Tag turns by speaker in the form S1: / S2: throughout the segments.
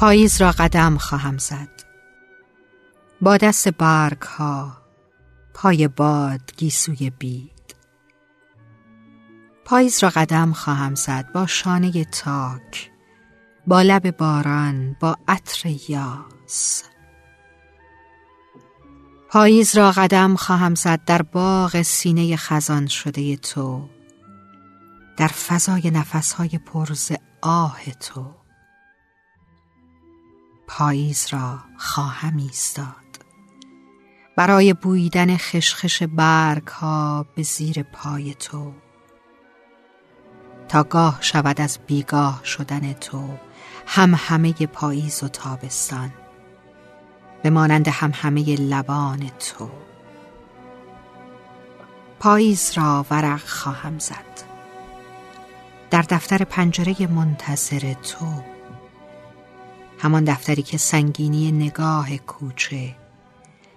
S1: پاییز را قدم خواهم زد. با دست برگ ها پای باد گیسوی بید. پاییز را قدم خواهم زد. با شانه تاک با لب باران با عطر یاس. پاییز را قدم خواهم زد. در باغ سینه خزان شده تو در فضای نفسهای پرز آه تو. پاییز را خواهم ایستاد. برای بویدن خشخش برگ ها به زیر پای تو. تا گاه شود از بیگاه شدن تو هم همه پاییز و تابستان. به مانند هم همه لبان تو. پاییز را ورق خواهم زد. در دفتر پنجره منتظر تو. همان دفتری که سنگینی نگاه کوچه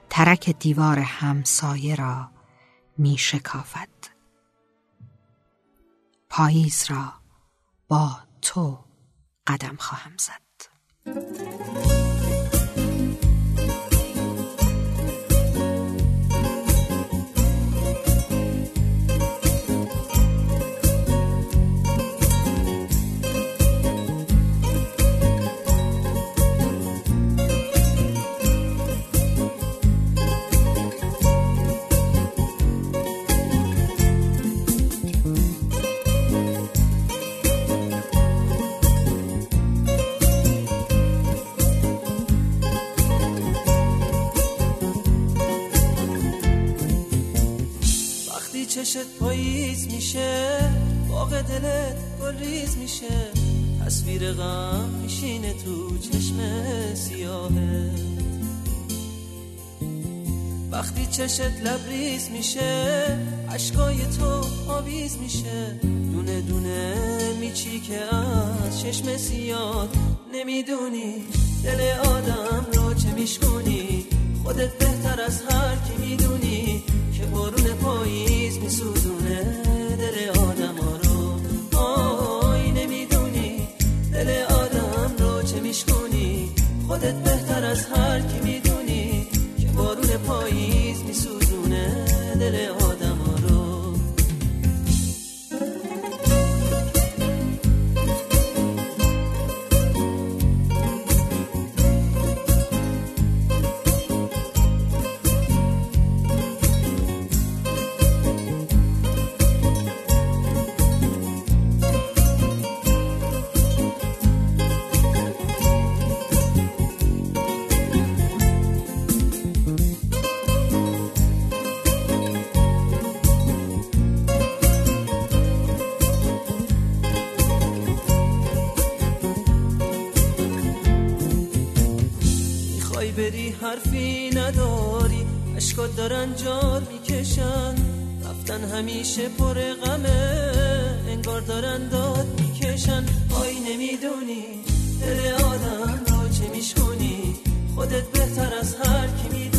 S1: ترک دیوار همسایه را می شکافد پاییز را با تو قدم خواهم زد.
S2: چشت پاییز میشه باغ دلت گلریز میشه. تصویر غم میشینه تو چشم سیاهه. وقتی چشت لبریز میشه عشقای تو آویز میشه. دونه دونه میچی که از چشم سیاه نمی‌دونی. دل آدم رو چه میشکنی خودت بهتر از هر کی می‌دونی که بارون پاییز میسوزونه دل آدم ها رو. آی نمی‌دونی دل آدم رو چه میشکنی خودت بهتر از هر کی حرفی نداری. اشکات دارن جار می‌کشن. رفتن همیشه پر غمه. انگار دارن داد می‌کشن. آی نمی‌دونی دل آدم رو چه میشکنی. خودت بهتر از هر کی می‌دونی.